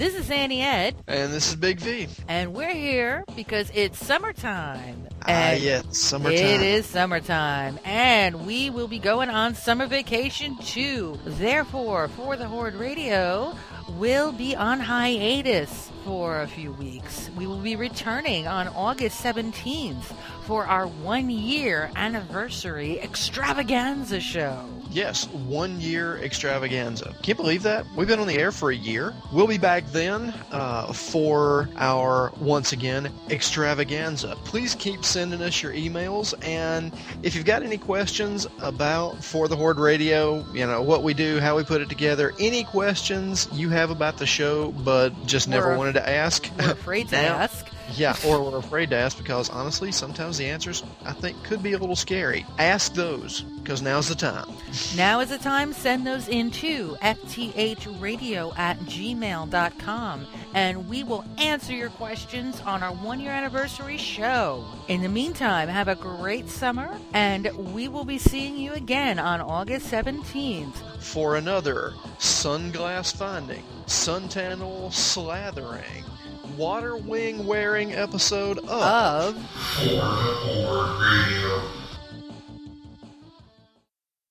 This is Annie Ed, And this is Big V. and we're here because it's summertime. Ah, And yeah, summertime. It is summertime, and we will be going on summer vacation too. Therefore, For the Horde Radio will be on hiatus for a few weeks. We will be returning on August 17th for our one year anniversary extravaganza show. Yes, one year extravaganza. Can't believe that. We've been on the air for a year. We'll be back then uh, for our, once again, extravaganza. Please keep sending us your emails, and if you've got any questions about For the Horde Radio, you know, what we do, how we put it together, any questions you have about the show but just never We're- wanted to ask, We're afraid to Now- ask. Yeah, or we're afraid to ask because honestly, sometimes the answers I think could be a little scary. Ask those because now's the time. Now is the time. Send those in to fthradio at gmail.com and we will answer your questions on our one year anniversary show. In the meantime, have a great summer and we will be seeing you again on August 17th. For another sunglass finding, suntan oil slathering, water wing wearing episode of Of